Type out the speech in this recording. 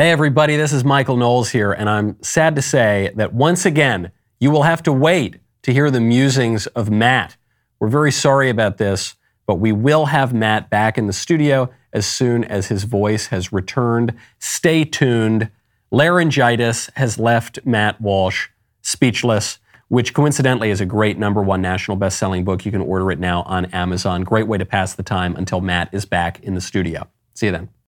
Hey, everybody, this is Michael Knowles here, and I'm sad to say that once again, you will have to wait to hear the musings of Matt. We're very sorry about this, but we will have Matt back in the studio as soon as his voice has returned. Stay tuned. Laryngitis has left Matt Walsh speechless, which coincidentally is a great number one national best selling book. You can order it now on Amazon. Great way to pass the time until Matt is back in the studio. See you then.